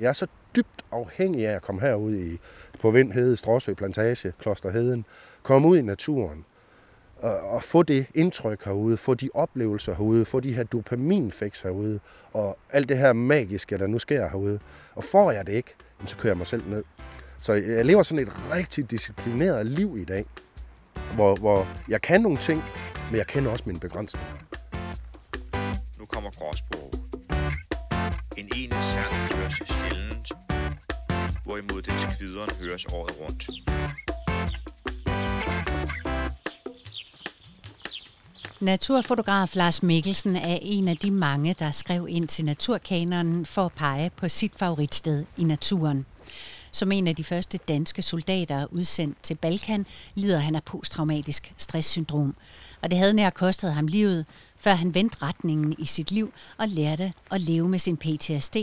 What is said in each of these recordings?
Jeg er så dybt afhængig af at komme herud i, på Vindhede, Stråsø Plantage, Klosterheden, komme ud i naturen og, og få det indtryk herude, få de oplevelser herude, få de her dopaminfix herude, og alt det her magiske, der nu sker herude. Og får jeg det ikke, så kører jeg mig selv ned. Så jeg lever sådan et rigtig disciplineret liv i dag, hvor, hvor jeg kan nogle ting, men jeg kender også mine begrænsninger. Nu kommer gråsprog. En enig sang høres sjældent, hvorimod dens kvideren høres året rundt. Naturfotograf Lars Mikkelsen er en af de mange, der skrev ind til Naturkanonen for at pege på sit favoritsted i naturen. Som en af de første danske soldater udsendt til Balkan, lider han af posttraumatisk stresssyndrom. Og det havde nær kostet ham livet, før han vendte retningen i sit liv og lærte at leve med sin PTSD,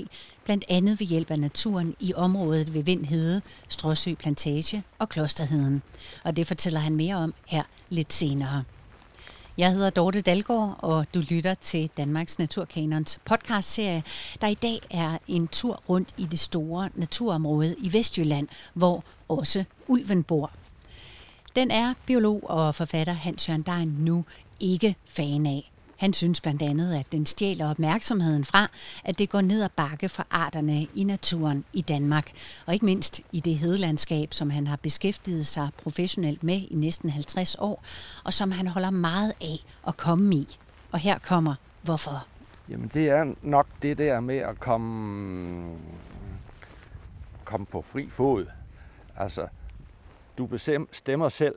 blandt andet ved hjælp af naturen i området ved Vindhede, Stråsø Plantage og Klosterheden. Og det fortæller han mere om her lidt senere. Jeg hedder Dorte Dalgaard, og du lytter til Danmarks Naturkanons podcastserie, der i dag er en tur rundt i det store naturområde i Vestjylland, hvor også ulven bor. Den er biolog og forfatter Hans Jørgen Dein nu ikke fan af. Han synes blandt andet, at den stjæler opmærksomheden fra, at det går ned ad bakke for arterne i naturen i Danmark, og ikke mindst i det hedelandskab, som han har beskæftiget sig professionelt med i næsten 50 år, og som han holder meget af at komme i. Og her kommer hvorfor. Jamen det er nok det der med at komme, komme på fri fod. Altså, du bestemmer selv,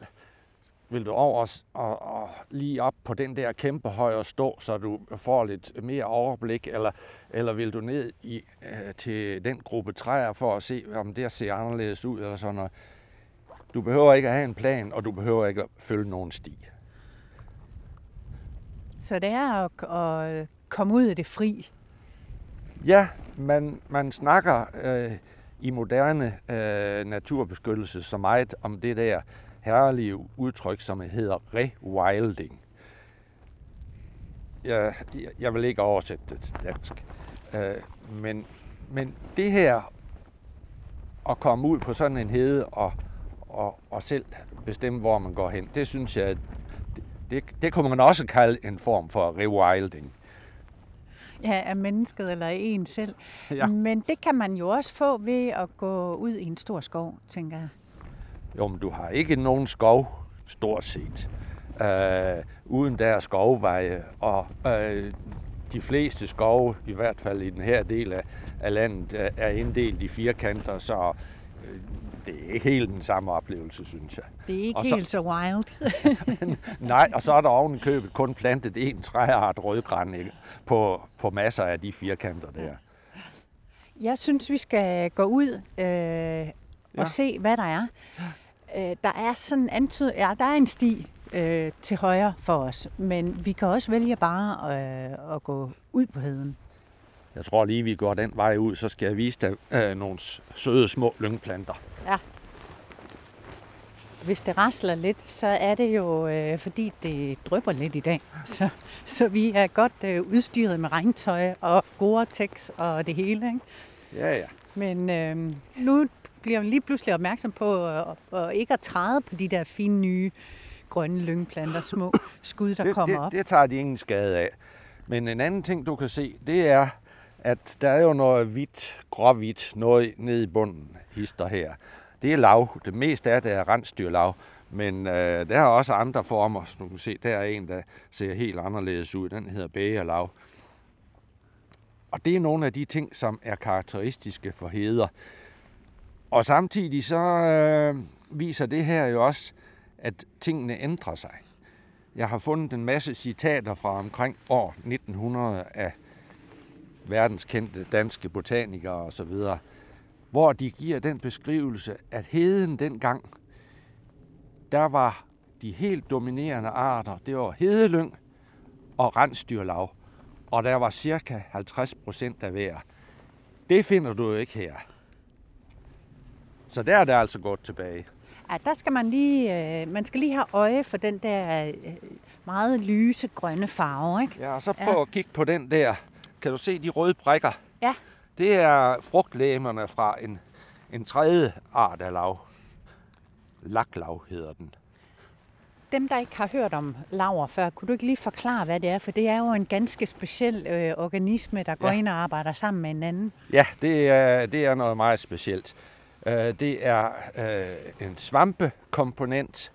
vil du over og, og lige op på den der kæmpe høje stå, så du får lidt mere overblik, eller, eller vil du ned i, øh, til den gruppe træer for at se, om det ser anderledes ud, eller sådan noget. Du behøver ikke at have en plan, og du behøver ikke at følge nogen sti. Så det er at, at komme ud af det fri? Ja, man, man snakker øh, i moderne øh, naturbeskyttelse så meget om det der herlige udtryk, som hedder rewilding. Jeg, jeg vil ikke oversætte det til dansk. Øh, men, men det her at komme ud på sådan en hede og, og, og selv bestemme, hvor man går hen, det synes jeg, det, det, det kunne man også kalde en form for rewilding. Ja, af mennesket eller af en selv. Ja. Men det kan man jo også få ved at gå ud i en stor skov, tænker jeg. Jo, men du har ikke nogen skov, stort set, øh, uden der er skovveje, og øh, de fleste skove, i hvert fald i den her del af, af landet, er inddelt i firkanter, så øh, det er ikke helt den samme oplevelse, synes jeg. Det er ikke og helt så, så wild. nej, og så er der oven købet kun plantet en træart rødgran på, på masser af de firkanter der. Jeg synes, vi skal gå ud øh, og ja. se, hvad der er. Øh, der er sådan antyd, ja, der er en sti øh, til højre for os, men vi kan også vælge bare øh, at gå ud på heden. Jeg tror lige, vi går den vej ud, så skal jeg vise dig øh, nogle søde små lyngplanter. Ja. Hvis det rasler lidt, så er det jo øh, fordi, det drypper lidt i dag. Så, så vi er godt øh, udstyret med regntøj og Gore-Tex og det hele. Ikke? Ja, ja. Men øh, nu bliver lige pludselig opmærksom på at, at ikke at træde på de der fine nye grønne lyngplanter, små skud, der det, kommer det, op. Det tager de ingen skade af. Men en anden ting, du kan se, det er, at der er jo noget hvidt, gråhvidt, noget nede i bunden, hister her. Det er lav. Det meste af det er rensdyrlav. Men øh, der er også andre former. Så du kan se, der er en, der ser helt anderledes ud. Den hedder bægerlav. Og det er nogle af de ting, som er karakteristiske for heder. Og samtidig så øh, viser det her jo også, at tingene ændrer sig. Jeg har fundet en masse citater fra omkring år 1900 af verdenskendte danske botanikere osv., hvor de giver den beskrivelse, at heden dengang, der var de helt dominerende arter, det var hedelyng og rensdyrlav, og der var cirka 50 procent af hver. Det finder du jo ikke her. Så der er det altså gået tilbage. Ja, der skal man lige, øh, man skal lige have øje for den der øh, meget lyse grønne farve, ikke? Ja, og så prøv ja. at kigge på den der. Kan du se de røde prikker? Ja. Det er frugtlægerne fra en, en tredje art af lav. Laklav hedder den. Dem, der ikke har hørt om laver før, kunne du ikke lige forklare, hvad det er? For det er jo en ganske speciel øh, organisme, der går Ja. ind og arbejder sammen med hinanden. Ja, det er, det er noget meget specielt. Øh, Det er øh, en svampekomponent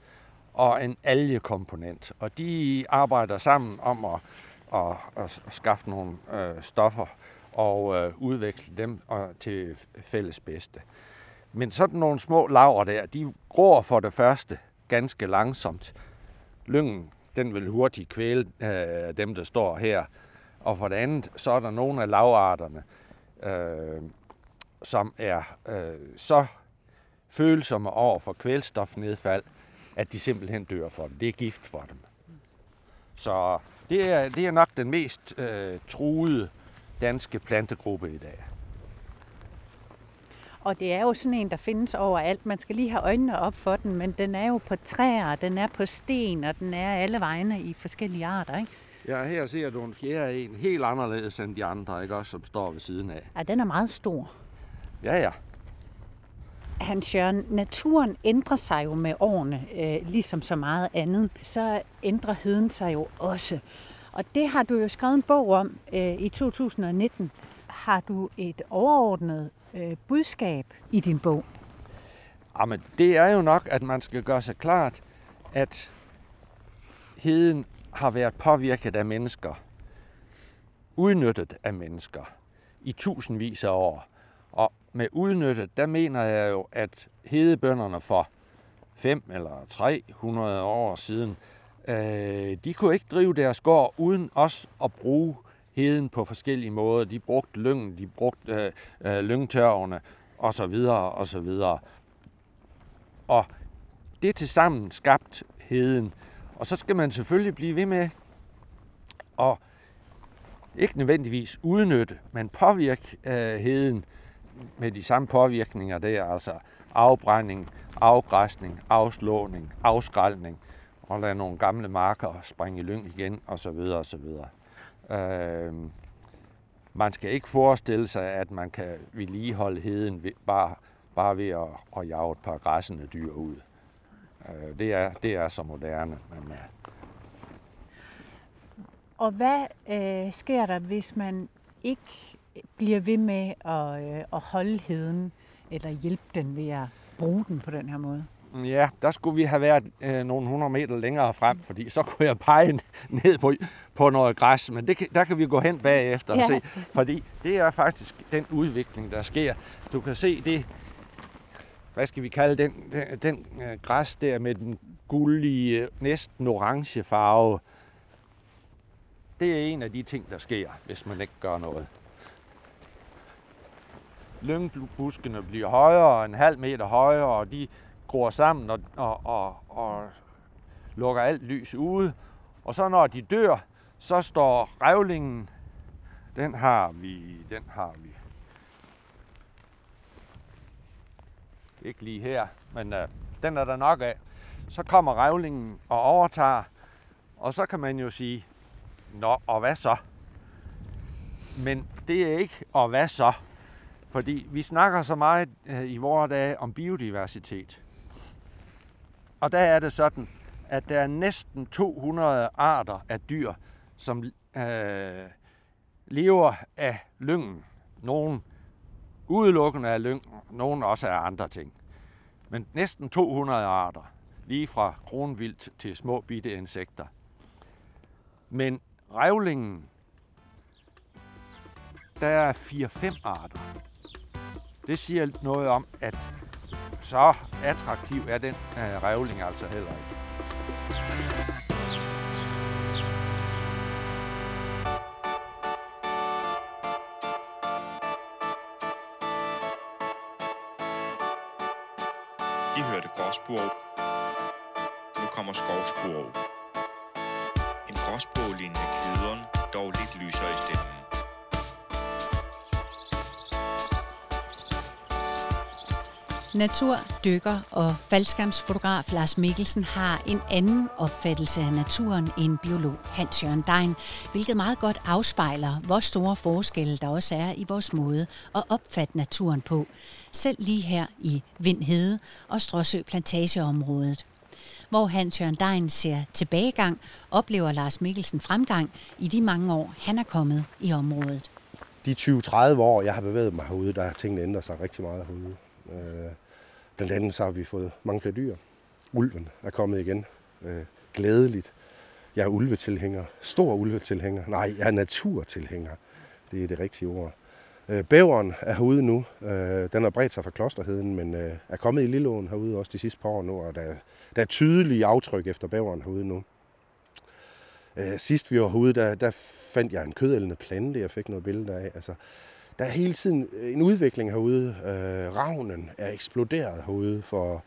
og en algekomponent, og de arbejder sammen om at, at, at skaffe nogle øh, stoffer og øh, udveksle dem til fælles bedste. Men sådan nogle små laver der, de gror for det første ganske langsomt. Lyngen, den vil hurtigt kvæle øh, dem, der står her. Og for det andet, så er der nogle af lavarterne, øh, som er øh, så følsomme over for kvælstofnedfald, at de simpelthen dør for det. Det er gift for dem. Så det er, det er nok den mest øh, truede danske plantegruppe i dag. Og det er jo sådan en, der findes overalt. Man skal lige have øjnene op for den, men den er jo på træer, den er på sten, og den er alle vegne i forskellige arter. Ikke? Ja, her ser du en fjerde en, helt anderledes end de andre, ikke også, som står ved siden af. Ja, den er meget stor. Ja, ja. Hans Jørgen, naturen ændrer sig jo med årene, øh, ligesom så meget andet. Så ændrer heden sig jo også. Og det har du jo skrevet en bog om øh, i 2019. Har du et overordnet øh, budskab i din bog? Jamen, det er jo nok, at man skal gøre sig klart, at heden har været påvirket af mennesker, udnyttet af mennesker i tusindvis af år. Og med udnyttet, der mener jeg jo, at hedebønderne for 5 eller 300 år siden, øh, de kunne ikke drive deres gård uden også at bruge heden på forskellige måder. De brugte lyngen, de brugte øh, øh, lyngtørvene, og så videre, og så videre. Og det til sammen skabt heden. Og så skal man selvfølgelig blive ved med at ikke nødvendigvis udnytte, men påvirke øh, heden med de samme påvirkninger der, altså afbrænding, afgræsning, afslåning, afskraldning, og lade nogle gamle marker springe i lyng igen, osv. så så. Øh, man skal ikke forestille sig, at man kan vedligeholde heden ved, bare, bare ved at, at jage et par græssende dyr ud. Øh, det, er, det er så moderne. Men, øh, Og hvad øh, sker der, hvis man ikke bliver ved med at, øh, at holde heden, eller hjælpe den ved at bruge den på den her måde? Ja, der skulle vi have været øh, nogle hundrede meter længere frem, fordi så kunne jeg pege ned på, på noget græs, men det, der kan vi gå hen bagefter og Ja. se, fordi det er faktisk den udvikling, der sker. Du kan se det, hvad skal vi kalde den, den, den øh, græs der med den gullige, næsten orange farve. Det er en af de ting, der sker, hvis man ikke gør noget. Lyngbuskene bliver højere, en halv meter højere, og de gror sammen og, og, og, og lukker alt lys ude. Og så når de dør, så står revlingen, den har vi, den har vi. Ikke lige her, men øh, den er der nok af. Så kommer revlingen og overtager, og så kan man jo sige, nå, og hvad så? Men det er ikke, og hvad så? Fordi vi snakker så meget øh, i vores dage om biodiversitet. Og der er det sådan, at der er næsten 200 arter af dyr, som øh, lever af lyngen. Nogle udelukkende af lyngen, nogle også af andre ting. Men næsten 200 arter, lige fra kronvildt til små bitte insekter. Men revlingen, der er 4-5 arter. Det siger noget om, at så attraktiv er den øh, revling altså heller ikke. I hørte Gråsbog. Nu kommer Skovsbog. En gråsboglinje kederen, dog lidt lysere i stemmen. Natur, dykker og faldskærmsfotograf Lars Mikkelsen har en anden opfattelse af naturen end biolog Hans Jørgen Dein, hvilket meget godt afspejler, hvor store forskelle der også er i vores måde at opfatte naturen på, selv lige her i Vindhede og Stråsø Plantageområdet. Hvor Hans Jørgen Dein ser tilbagegang, oplever Lars Mikkelsen fremgang i de mange år, han er kommet i området. De 20-30 år, jeg har bevæget mig herude, der har tingene ændret sig rigtig meget herude. Øh, blandt andet så har vi fået mange flere dyr. Ulven er kommet igen. Øh, glædeligt. Jeg er ulvetilhænger. Stor ulvetilhænger. Nej, jeg er naturtilhænger. Det er det rigtige ord. Øh, bæveren er herude nu. Øh, den har bredt sig fra klosterheden, men øh, er kommet i Lilleåen herude også de sidste par år nu, og der, der er tydelige aftryk efter bæveren herude nu. Øh, sidst vi var herude, der, der fandt jeg en kødældende plante, jeg fik noget billede af. Altså, der er hele tiden øh, en udvikling herude. Øh, ravnen er eksploderet herude. For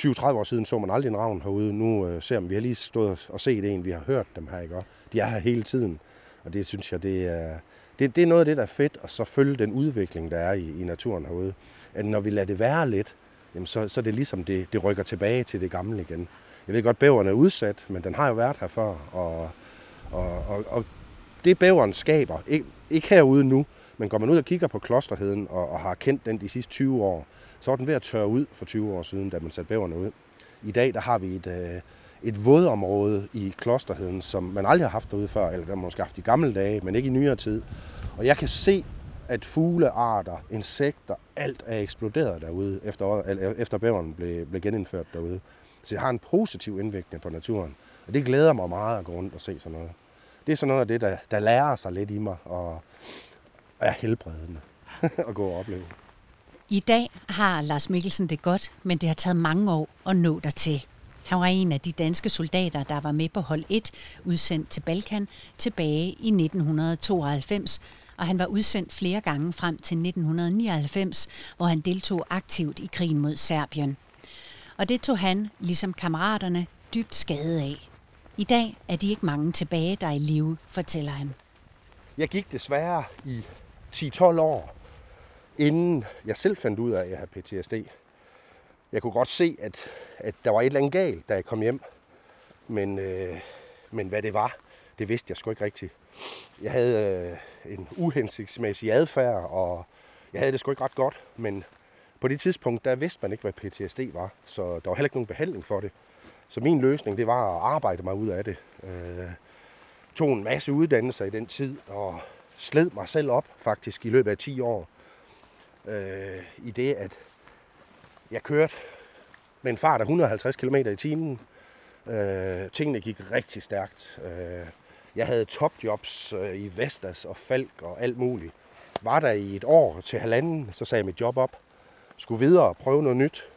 20-30 år siden så man aldrig en ravn herude. Nu øh, ser man, vi har lige stået og set en, vi har hørt dem her, ikke? De er her hele tiden. Og det synes jeg, det er, det, det er noget af det, der er fedt, og så følge den udvikling, der er i, i naturen herude. At når vi lader det være lidt, jamen så, så er det ligesom, det, det rykker tilbage til det gamle igen. Jeg ved godt, bæveren er udsat, men den har jo været her før, og, og, og, og det bæveren skaber, ikke, ikke herude nu, men går man ud og kigger på klosterheden og, og har kendt den de sidste 20 år, så er den ved at tørre ud for 20 år siden, da man satte bæverne ud. I dag der har vi et, øh, et vådområde i klosterheden, som man aldrig har haft derude før, eller der man måske haft i gamle dage, men ikke i nyere tid. Og jeg kan se, at fuglearter, insekter, alt er eksploderet derude, efter, efter bæveren blev, blev genindført derude. Så det har en positiv indvirkning på naturen. Og det glæder mig meget at gå rundt og se sådan noget. Det er sådan noget af det, der, der lærer sig lidt i mig, og er helbredende at gå og opleve. I dag har Lars Mikkelsen det godt, men det har taget mange år at nå dertil. Han var en af de danske soldater, der var med på hold 1, udsendt til Balkan tilbage i 1992, og han var udsendt flere gange frem til 1999, hvor han deltog aktivt i krigen mod Serbien. Og det tog han, ligesom kammeraterne, dybt skade af. I dag er de ikke mange tilbage, der er i live, fortæller han. Jeg gik desværre i 10-12 år, inden jeg selv fandt ud af, at jeg havde PTSD. Jeg kunne godt se, at, at der var et eller andet galt, da jeg kom hjem. Men, øh, men hvad det var, det vidste jeg sgu ikke rigtigt. Jeg havde øh, en uhensigtsmæssig adfærd, og jeg havde det sgu ikke ret godt. Men på det tidspunkt, der vidste man ikke, hvad PTSD var. Så der var heller ikke nogen behandling for det. Så min løsning, det var at arbejde mig ud af det. Øh, tog en masse uddannelser i den tid, og sled mig selv op faktisk i løbet af 10 år. Øh, I det, at jeg kørte med en fart af 150 km i timen. Øh, tingene gik rigtig stærkt. Øh, jeg havde topjobs øh, i Vestas og Falk og alt muligt. Var der i et år til halvanden, så sagde jeg mit job op. Skulle videre og prøve noget nyt.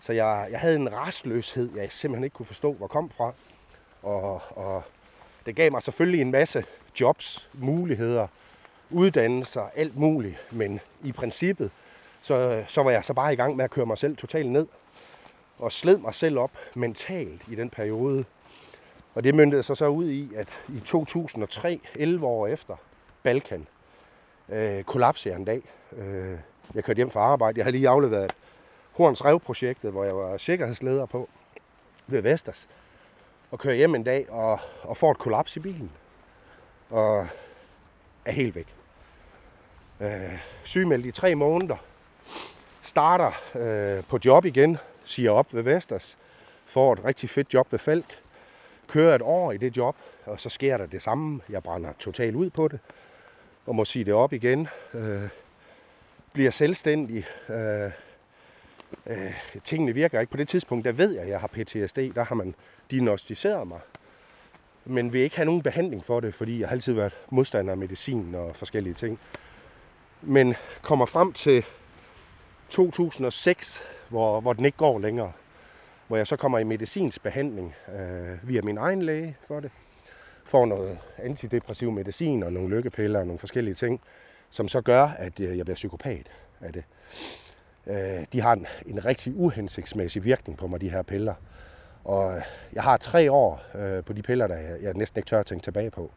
Så jeg, jeg havde en restløshed, jeg simpelthen ikke kunne forstå, hvor kom fra. Og, og det gav mig selvfølgelig en masse jobs, muligheder, uddannelser, alt muligt. Men i princippet, så, så var jeg så bare i gang med at køre mig selv totalt ned. Og sled mig selv op mentalt i den periode. Og det myndte sig så ud i, at i 2003, 11 år efter Balkan, øh, kollapsede jeg en dag. Øh, jeg kørte hjem fra arbejde. Jeg havde lige afleveret Horns Rev-projektet, hvor jeg var sikkerhedsleder på ved Vestas. Og kører hjem en dag og, og får et kollaps i bilen. Og er helt væk. Øh, sygemeldt i tre måneder. Starter øh, på job igen. Siger op ved Vestas. Får et rigtig fedt job ved Falk. Kører et år i det job, og så sker der det samme. Jeg brænder totalt ud på det. Og må sige det op igen. Øh, bliver selvstændig. Øh, øh, tingene virker ikke. På det tidspunkt, der ved jeg, at jeg har PTSD. Der har man diagnostiseret mig. Men vil ikke have nogen behandling for det, fordi jeg har altid været modstander af medicin og forskellige ting. Men kommer frem til 2006, hvor, hvor den ikke går længere. Hvor jeg så kommer i medicinsk behandling øh, via min egen læge for det. Får noget antidepressiv medicin og nogle lykkepiller og nogle forskellige ting, som så gør, at øh, jeg bliver psykopat af det. Øh, de har en, en rigtig uhensigtsmæssig virkning på mig, de her piller. Og jeg har tre år øh, på de piller, der jeg, jeg næsten ikke tør at tænke tilbage på.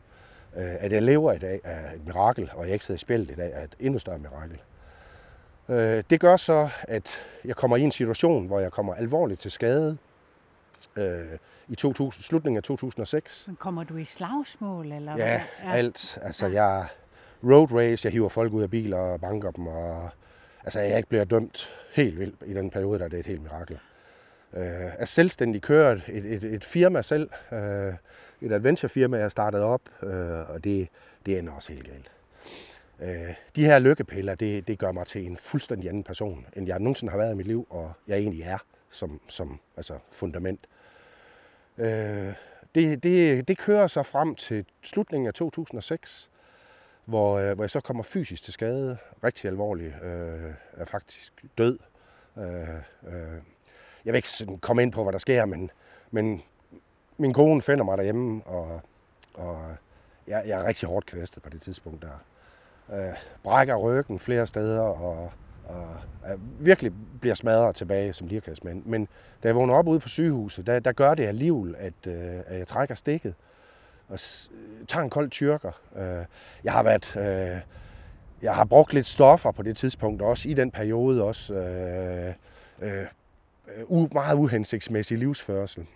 Øh, at jeg lever i dag er et mirakel, og jeg ikke sidder i spillet i dag er et endnu større mirakel. Øh, det gør så, at jeg kommer i en situation, hvor jeg kommer alvorligt til skade øh, i 2000, slutningen af 2006. Men kommer du i slagsmål? Eller Ja, hvad? alt. Altså, jeg road race, jeg hiver folk ud af biler og banker dem, og altså, jeg ikke bliver dømt helt vildt i den periode, der er det et helt mirakel. Øh, er selvstændig kører et, et, et firma selv, øh, et adventurefirma, jeg startede op, øh, og det, det ender også helt galt. Øh, de her lykkepiller, det, det gør mig til en fuldstændig anden person, end jeg nogensinde har været i mit liv, og jeg egentlig er som, som altså fundament. Øh, det, det, det kører så frem til slutningen af 2006, hvor, øh, hvor jeg så kommer fysisk til skade, rigtig alvorlig, øh, er faktisk død. Øh, øh, jeg vil ikke sådan komme ind på, hvad der sker, men, men min kone finder mig derhjemme, og, og jeg, jeg er rigtig hårdt kvæstet på det tidspunkt der. Øh, brækker ryggen flere steder, og, og øh, virkelig bliver smadret tilbage som lirkadsmand. Men da jeg vågner op ude på sygehuset, der, der gør det alligevel, at, øh, at jeg trækker stikket og tager en kold tyrker. Øh, jeg har været... Øh, jeg har brugt lidt stoffer på det tidspunkt også, i den periode også. Øh, øh, Øh, u, meget uhensigtsmæssig livsførsel.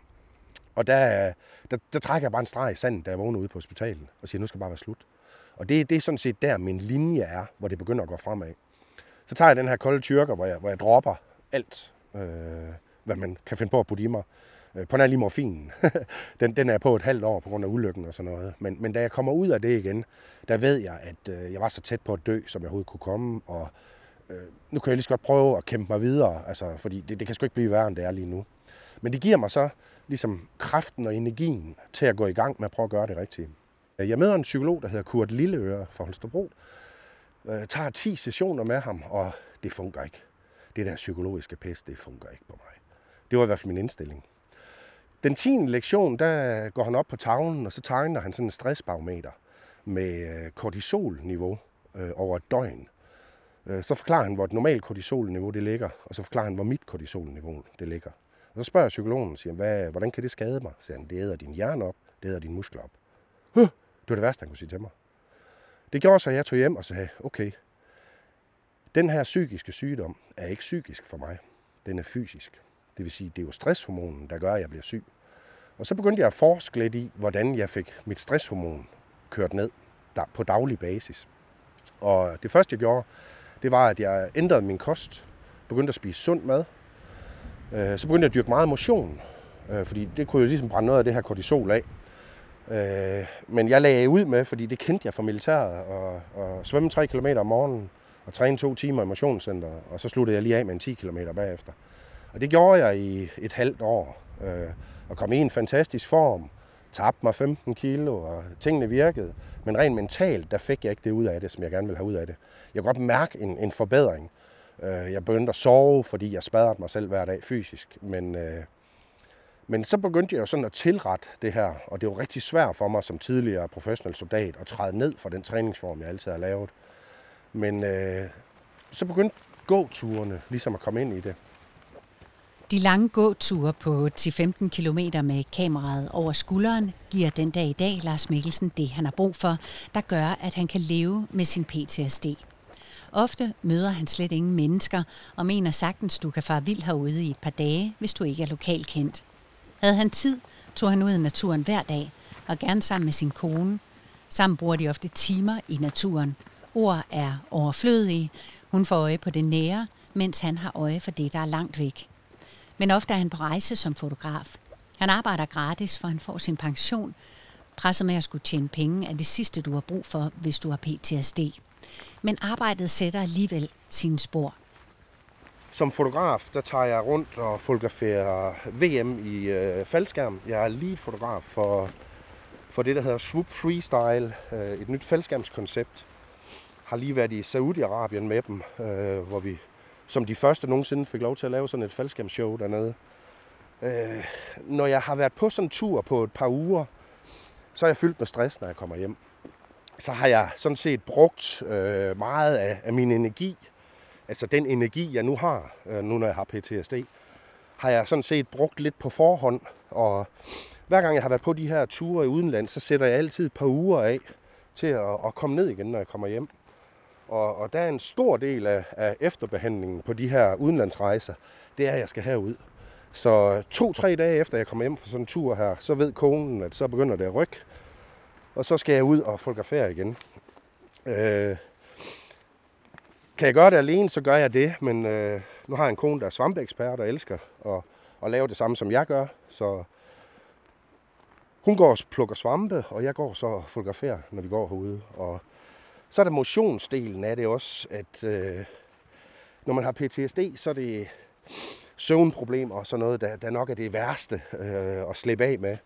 Og der, der, der trækker jeg bare en streg i sanden, da jeg vågner ude på hospitalet, og siger, nu skal det bare være slut. Og det, det er sådan set der, min linje er, hvor det begynder at gå fremad. Så tager jeg den her kolde tyrker, hvor jeg, hvor jeg dropper alt, øh, hvad man kan finde på at putte i mig. Øh, på nær lige morfinen. den, den er på et halvt år på grund af ulykken og sådan noget. Men, men da jeg kommer ud af det igen, der ved jeg, at øh, jeg var så tæt på at dø, som jeg overhovedet kunne komme. Og øh, nu kan jeg lige så godt prøve at kæmpe mig videre, altså, fordi det, det kan sgu ikke blive værre, end det er lige nu. Men det giver mig så ligesom kraften og energien til at gå i gang med at prøve at gøre det rigtige. Øh, jeg møder en psykolog, der hedder Kurt Lilleøre fra Holstebro. Jeg tager 10 sessioner med ham, og det fungerer ikke. Det der psykologiske pis, det fungerer ikke på mig. Det var i hvert fald min indstilling. Den 10. lektion, der går han op på tavlen, og så tegner han sådan en stressbarometer med øh, kortisolniveau over et døgn. Øh, så forklarer han, hvor et normalt kortisolniveau det ligger, og så forklarer han, hvor mit kortisolniveau det ligger. Og så spørger psykologen, siger, hvad, hvordan kan det skade mig? Så siger han, det æder din hjerne op, det æder dine muskler op. Huh, det var det værste, han kunne sige til mig. Det gjorde så, at jeg tog hjem og sagde, okay, den her psykiske sygdom er ikke psykisk for mig. Den er fysisk. Det vil sige, det er jo stresshormonen, der gør, at jeg bliver syg. Og så begyndte jeg at forske lidt i, hvordan jeg fik mit stresshormon kørt ned der, på daglig basis. Og det første, jeg gjorde, det var, at jeg ændrede min kost. Begyndte at spise sund mad. Øh, Så begyndte jeg at dyrke meget motion, øh, fordi det kunne jo ligesom brænde noget af det her kortisol af. Øh, Men jeg lagde ud med, fordi det kendte jeg fra militæret, og, og svømme 3 km om morgenen, og træne to timer i motionscenter, og så sluttede jeg lige af med en 10 km bagefter. Og det gjorde jeg i et halvt år, øh, og kom i en fantastisk form, tabte mig 15 kilo, og tingene virkede. Men rent mentalt, der fik jeg ikke det ud af det, som jeg gerne ville have ud af det. Jeg kunne godt mærke en, en forbedring. Øh, jeg begyndte at sove, fordi jeg spadrede mig selv hver dag fysisk. Men, øh, men så begyndte jeg jo sådan at tilrette det her, og det var rigtig svært for mig som tidligere professionel soldat at træde ned fra den træningsform, jeg altid har lavet. Men øh, så begyndte gåturene ligesom at komme ind i det. De lange gåture på 10-15 km med kameraet over skulderen giver den dag i dag Lars Mikkelsen det, han har brug for, der gør, at han kan leve med sin PTSD. Ofte møder han slet ingen mennesker og mener sagtens, du kan fare vild herude i et par dage, hvis du ikke er lokalkendt. Havde han tid, tog han ud i naturen hver dag, og gerne sammen med sin kone. Sammen bruger de ofte timer i naturen. Ord er overflødige. Hun får øje på det nære, mens han har øje for det, der er langt væk. Men ofte er han på rejse som fotograf. Han arbejder gratis, for han får sin pension. Presset med at skulle tjene penge er det sidste, du har brug for, hvis du har PTSD. Men arbejdet sætter alligevel sine spor. Som fotograf, der tager jeg rundt og fotograferer VM i øh, faldskærm. Jeg er lige fotograf for, for det, der hedder Swoop Freestyle, øh, et nyt faldskærmskoncept. Har lige været i Saudi-Arabien med dem, øh, hvor vi som de første nogensinde fik lov til at lave sådan et faldskærmsshow dernede. Øh, når jeg har været på sådan en tur på et par uger, så er jeg fyldt med stress, når jeg kommer hjem. Så har jeg sådan set brugt øh, meget af, af min energi altså den energi, jeg nu har, øh, nu når jeg har PTSD, har jeg sådan set brugt lidt på forhånd. Og hver gang jeg har været på de her ture i udenland, så sætter jeg altid et par uger af til at, at komme ned igen, når jeg kommer hjem. Og, og der er en stor del af, af efterbehandlingen på de her udenlandsrejser, det er, at jeg skal herud. Så to-tre dage efter jeg kommer hjem fra sådan en tur her, så ved konen, at så begynder det at rykke. Og så skal jeg ud og fotografere igen. Øh, kan jeg gøre det alene, så gør jeg det, men øh, nu har jeg en kone, der er svampeekspert og elsker at, at lave det samme, som jeg gør. Så hun går og plukker svampe, og jeg går så og fotograferer, når vi går herude. Og så er der motionsdelen af det også, at øh, når man har PTSD, så er det søvnproblemer og sådan noget, der, der nok er det værste øh, at slippe af med.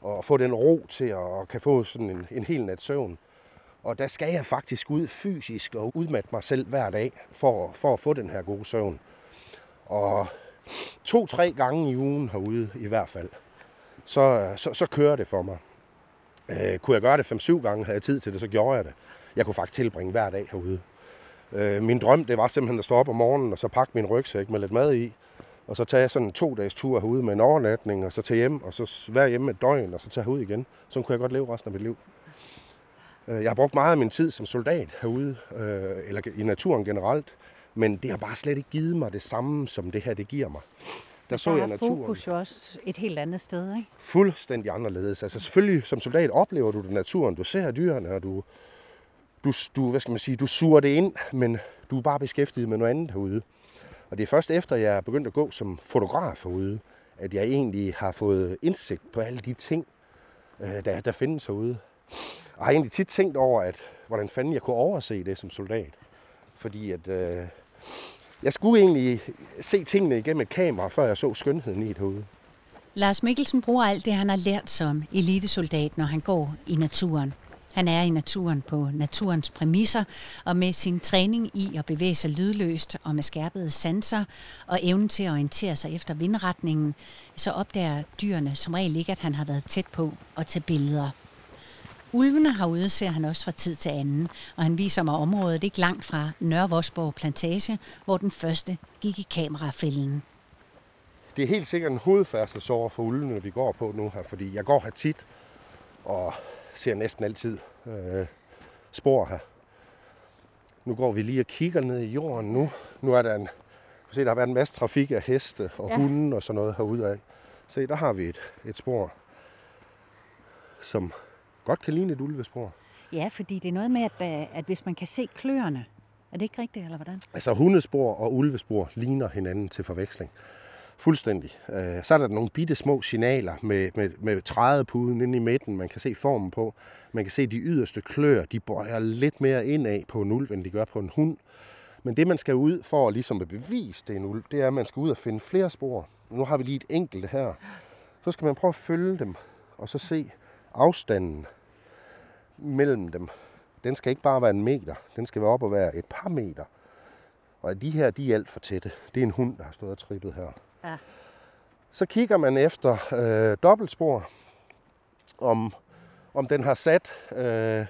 Og få den ro til at og kan få sådan en, en hel nat søvn. Og der skal jeg faktisk ud fysisk og udmatte mig selv hver dag for, for at få den her gode søvn. Og to-tre gange i ugen herude i hvert fald, så, så, så kører det for mig. Øh, kunne jeg gøre det 5-7 gange, havde jeg tid til det, så gjorde jeg det. Jeg kunne faktisk tilbringe hver dag herude. Øh, min drøm, det var simpelthen at stå op om morgenen, og så pakke min rygsæk med lidt mad i, og så tage sådan en to-dages tur herude med en overnatning, og så tage hjem, og så være hjemme et døgn, og så tage ud igen. Så kunne jeg godt leve resten af mit liv. Øh, jeg har brugt meget af min tid som soldat herude, øh, eller i naturen generelt, men det har bare slet ikke givet mig det samme, som det her det giver mig. Der så jeg naturen. fokus jo også et helt andet sted, ikke? Fuldstændig anderledes. Altså selvfølgelig som soldat oplever du det naturen. Du ser dyrene, og du, du, du, hvad skal man sige, du suger det ind, men du er bare beskæftiget med noget andet herude. Og det er først efter, jeg er begyndt at gå som fotograf herude, at jeg egentlig har fået indsigt på alle de ting, øh, der, der findes herude. Og har egentlig tit tænkt over, at hvordan fanden jeg kunne overse det som soldat. Fordi at, øh, jeg skulle egentlig se tingene igennem et kamera, før jeg så skønheden i det herude. Lars Mikkelsen bruger alt det, han har lært som elitesoldat, når han går i naturen. Han er i naturen på naturens præmisser, og med sin træning i at bevæge sig lydløst og med skærpede sanser og evnen til at orientere sig efter vindretningen, så opdager dyrene som regel ikke, at han har været tæt på at tage billeder. Ulvene herude ser han også fra tid til anden, og han viser mig området ikke langt fra Nørre Vosborg Plantage, hvor den første gik i kamerafælden. Det er helt sikkert en hovedfærdselsår for ulvene, vi går på nu her, fordi jeg går her tit og ser næsten altid øh, spor her. Nu går vi lige og kigger ned i jorden nu. Nu er der en, se, der har været en masse trafik af heste og ja. hunde og sådan noget herude af. Se, der har vi et, et spor, som godt kan ligne et ulvespor. Ja, fordi det er noget med, at, øh, at hvis man kan se kløerne, er det ikke rigtigt, eller hvordan? Altså hundespor og ulvespor ligner hinanden til forveksling. Fuldstændig. Øh, så er der nogle bitte små signaler med, med, med trædepuden inde i midten, man kan se formen på. Man kan se de yderste klør, de bøjer lidt mere indad på en ulv, end de gør på en hund. Men det, man skal ud for ligesom at bevise, det er en ulv, det er, at man skal ud og finde flere spor. Nu har vi lige et enkelt her. Så skal man prøve at følge dem, og så se afstanden mellem dem. Den skal ikke bare være en meter, den skal være op og være et par meter. Og de her, de er alt for tætte. Det er en hund, der har stået og trippet her. Ja. Så kigger man efter øh, dobbeltspor, om, om den har sat øh,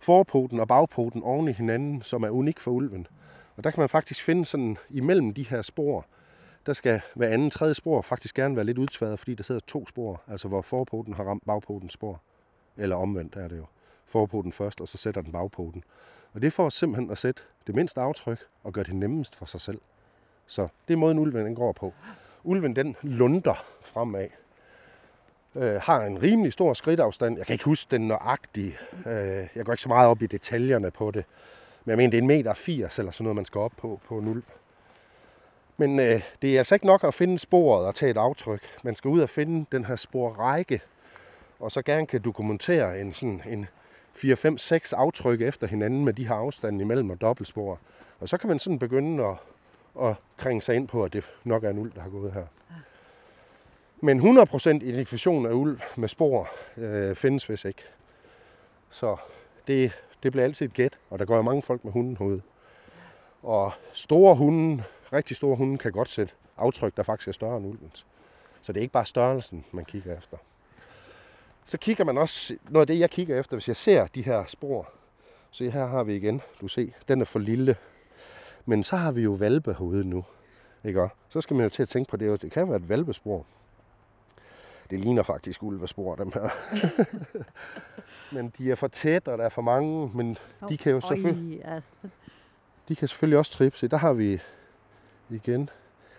forpoten og bagpoten oven i hinanden, som er unik for ulven. Og der kan man faktisk finde sådan imellem de her spor, der skal hver anden tredje spor faktisk gerne være lidt udtværet, fordi der sidder to spor, altså hvor forpoten har ramt bagpotens spor. Eller omvendt er det jo. Forpoten først, og så sætter den bagpoten. Og det får simpelthen at sætte det mindste aftryk og gøre det nemmest for sig selv. Så det er måden ulven den går på. Ulven den lunder fremad. Øh, har en rimelig stor skridtafstand. Jeg kan ikke huske den nøjagtige. Øh, jeg går ikke så meget op i detaljerne på det. Men jeg mener, det er en meter 80 eller sådan noget, man skal op på på en ulv. Men øh, det er altså ikke nok at finde sporet og tage et aftryk. Man skal ud og finde den her sporrække, og så gerne kan dokumentere en, sådan, en 4, 5, 6 aftryk efter hinanden med de her afstande imellem og dobbeltspor. Og så kan man sådan begynde at, at kringe sig ind på, at det nok er en ulv, der har gået her. Men 100% identifikation af ulv med spor øh, findes vist ikke. Så det, det bliver altid et gæt, og der går jo mange folk med hunden hoved. Og store hunde, rigtig store hunde, kan godt sætte aftryk, der faktisk er større end ulvens. Så det er ikke bare størrelsen, man kigger efter. Så kigger man også, noget af det jeg kigger efter, hvis jeg ser de her spor. Så her har vi igen, du ser, den er for lille. Men så har vi jo valpe herude nu. Ikke? Så skal man jo til at tænke på det, det kan være et valpespor. Det ligner faktisk ulvespor, dem her. men de er for tæt, og der er for mange, men de kan jo selvfølgelig... De kan selvfølgelig også trippe. Se, der har vi igen.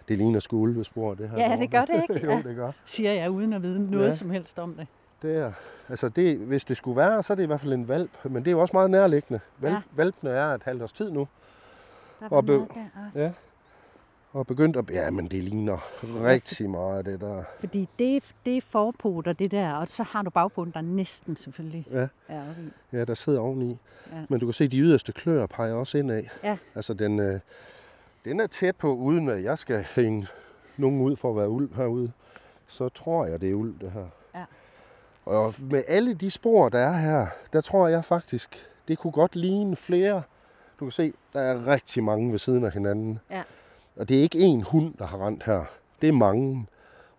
Det ligner sgu ulvespor, det her. Ja, det gør det ikke. jo, Ja. det gør. Siger jeg uden at vide noget Ja. ja. som helst om det. Det er, altså det, hvis det skulle være, så er det i hvert fald en valp. Men det er jo også meget nærliggende. Valp, Ja. Valpene er et halvt års tid nu. Der Og be-. Ja. Og begyndt at... Ja, men det ligner rigtig meget, det der. Fordi det, det er forpoter, det der, og så har du bagpoten, der næsten selvfølgelig Ja. er oppe i. Ja, der sidder oveni. Ja. Men du kan se, de yderste klør peger også indad. Ja. Altså, den, øh, den er tæt på, uden at jeg skal hænge nogen ud for at være ulv herude. Så tror jeg, det er ulv, det her. Ja. Og med alle de spor, der er her, der tror jeg faktisk, det kunne godt ligne flere. Du kan se, der er rigtig mange ved siden af hinanden. Ja. Og det er ikke én hund, der har rent her. Det er mange.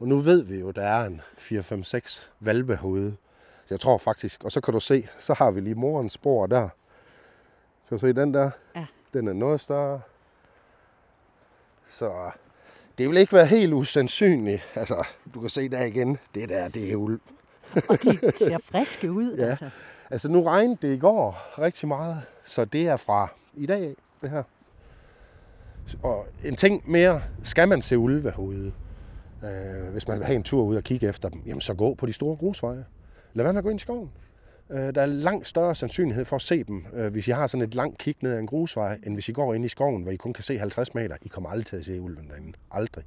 Og nu ved vi jo, der er en 4-5-6 valpe herude. Så jeg tror faktisk, og så kan du se, så har vi lige morens spor der. Kan du se den der? Ja. Den er noget større. Så det vil ikke være helt usandsynligt. Altså, du kan se der igen, det der, det er ulv. Og de ser friske ud. Ja. Altså. Altså, nu regnede det i går rigtig meget, så det er fra i dag af, det her. Og en ting mere, skal man se ulve herude, øh, hvis man vil have en tur ud og kigge efter dem, jamen så gå på de store grusveje. Lad være med at gå ind i skoven. Øh, der er langt større sandsynlighed for at se dem, øh, hvis I har sådan et langt kig ned ad en grusvej, end hvis I går ind i skoven, hvor I kun kan se 50 meter. I kommer aldrig til at se ulven derinde. Aldrig.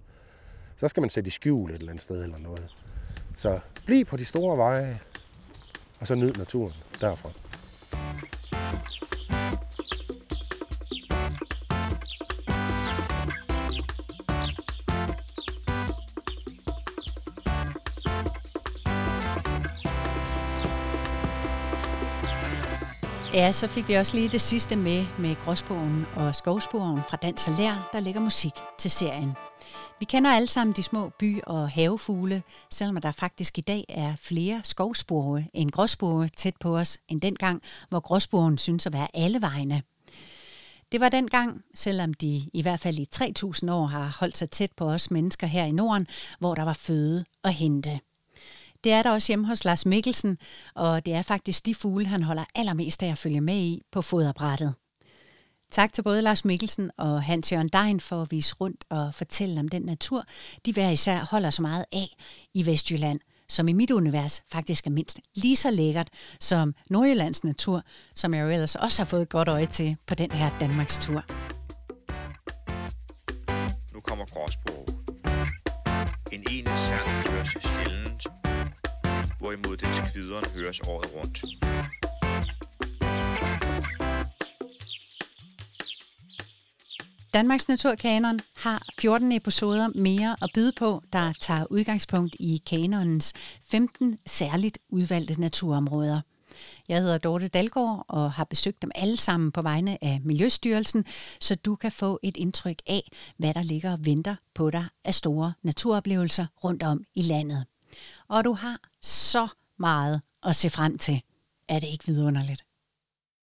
Så skal man sætte i skjul et eller andet sted eller noget. Så bliv på de store veje, og så nyd naturen derfra. Ja, så fik vi også lige det sidste med med gråsbogen og skovsporen fra Dans og Lær, der lægger musik til serien. Vi kender alle sammen de små by- og havefugle, selvom der faktisk i dag er flere skovspore end gråspore tæt på os, end dengang, hvor gråsporen synes at være alle vegne. Det var dengang, selvom de i hvert fald i 3000 år har holdt sig tæt på os mennesker her i Norden, hvor der var føde at hente. Det er der også hjemme hos Lars Mikkelsen, og det er faktisk de fugle, han holder allermest af at følge med i på foderbrættet. Tak til både Lars Mikkelsen og Hans Jørgen Dein for at vise rundt og fortælle om den natur, de hver især holder så meget af i Vestjylland, som i mit univers faktisk er mindst lige så lækkert som Nordjyllands natur, som jeg jo ellers også har fået godt øje til på den her Danmarks tur. Nu kommer Gråsbro. En enlig sang hvorimod dens kvideren høres året rundt. Danmarks Naturkanon har 14 episoder mere at byde på, der tager udgangspunkt i kanonens 15 særligt udvalgte naturområder. Jeg hedder Dorte Dalgaard og har besøgt dem alle sammen på vegne af Miljøstyrelsen, så du kan få et indtryk af, hvad der ligger og venter på dig af store naturoplevelser rundt om i landet. Og du har så meget at se frem til. Er det ikke vidunderligt?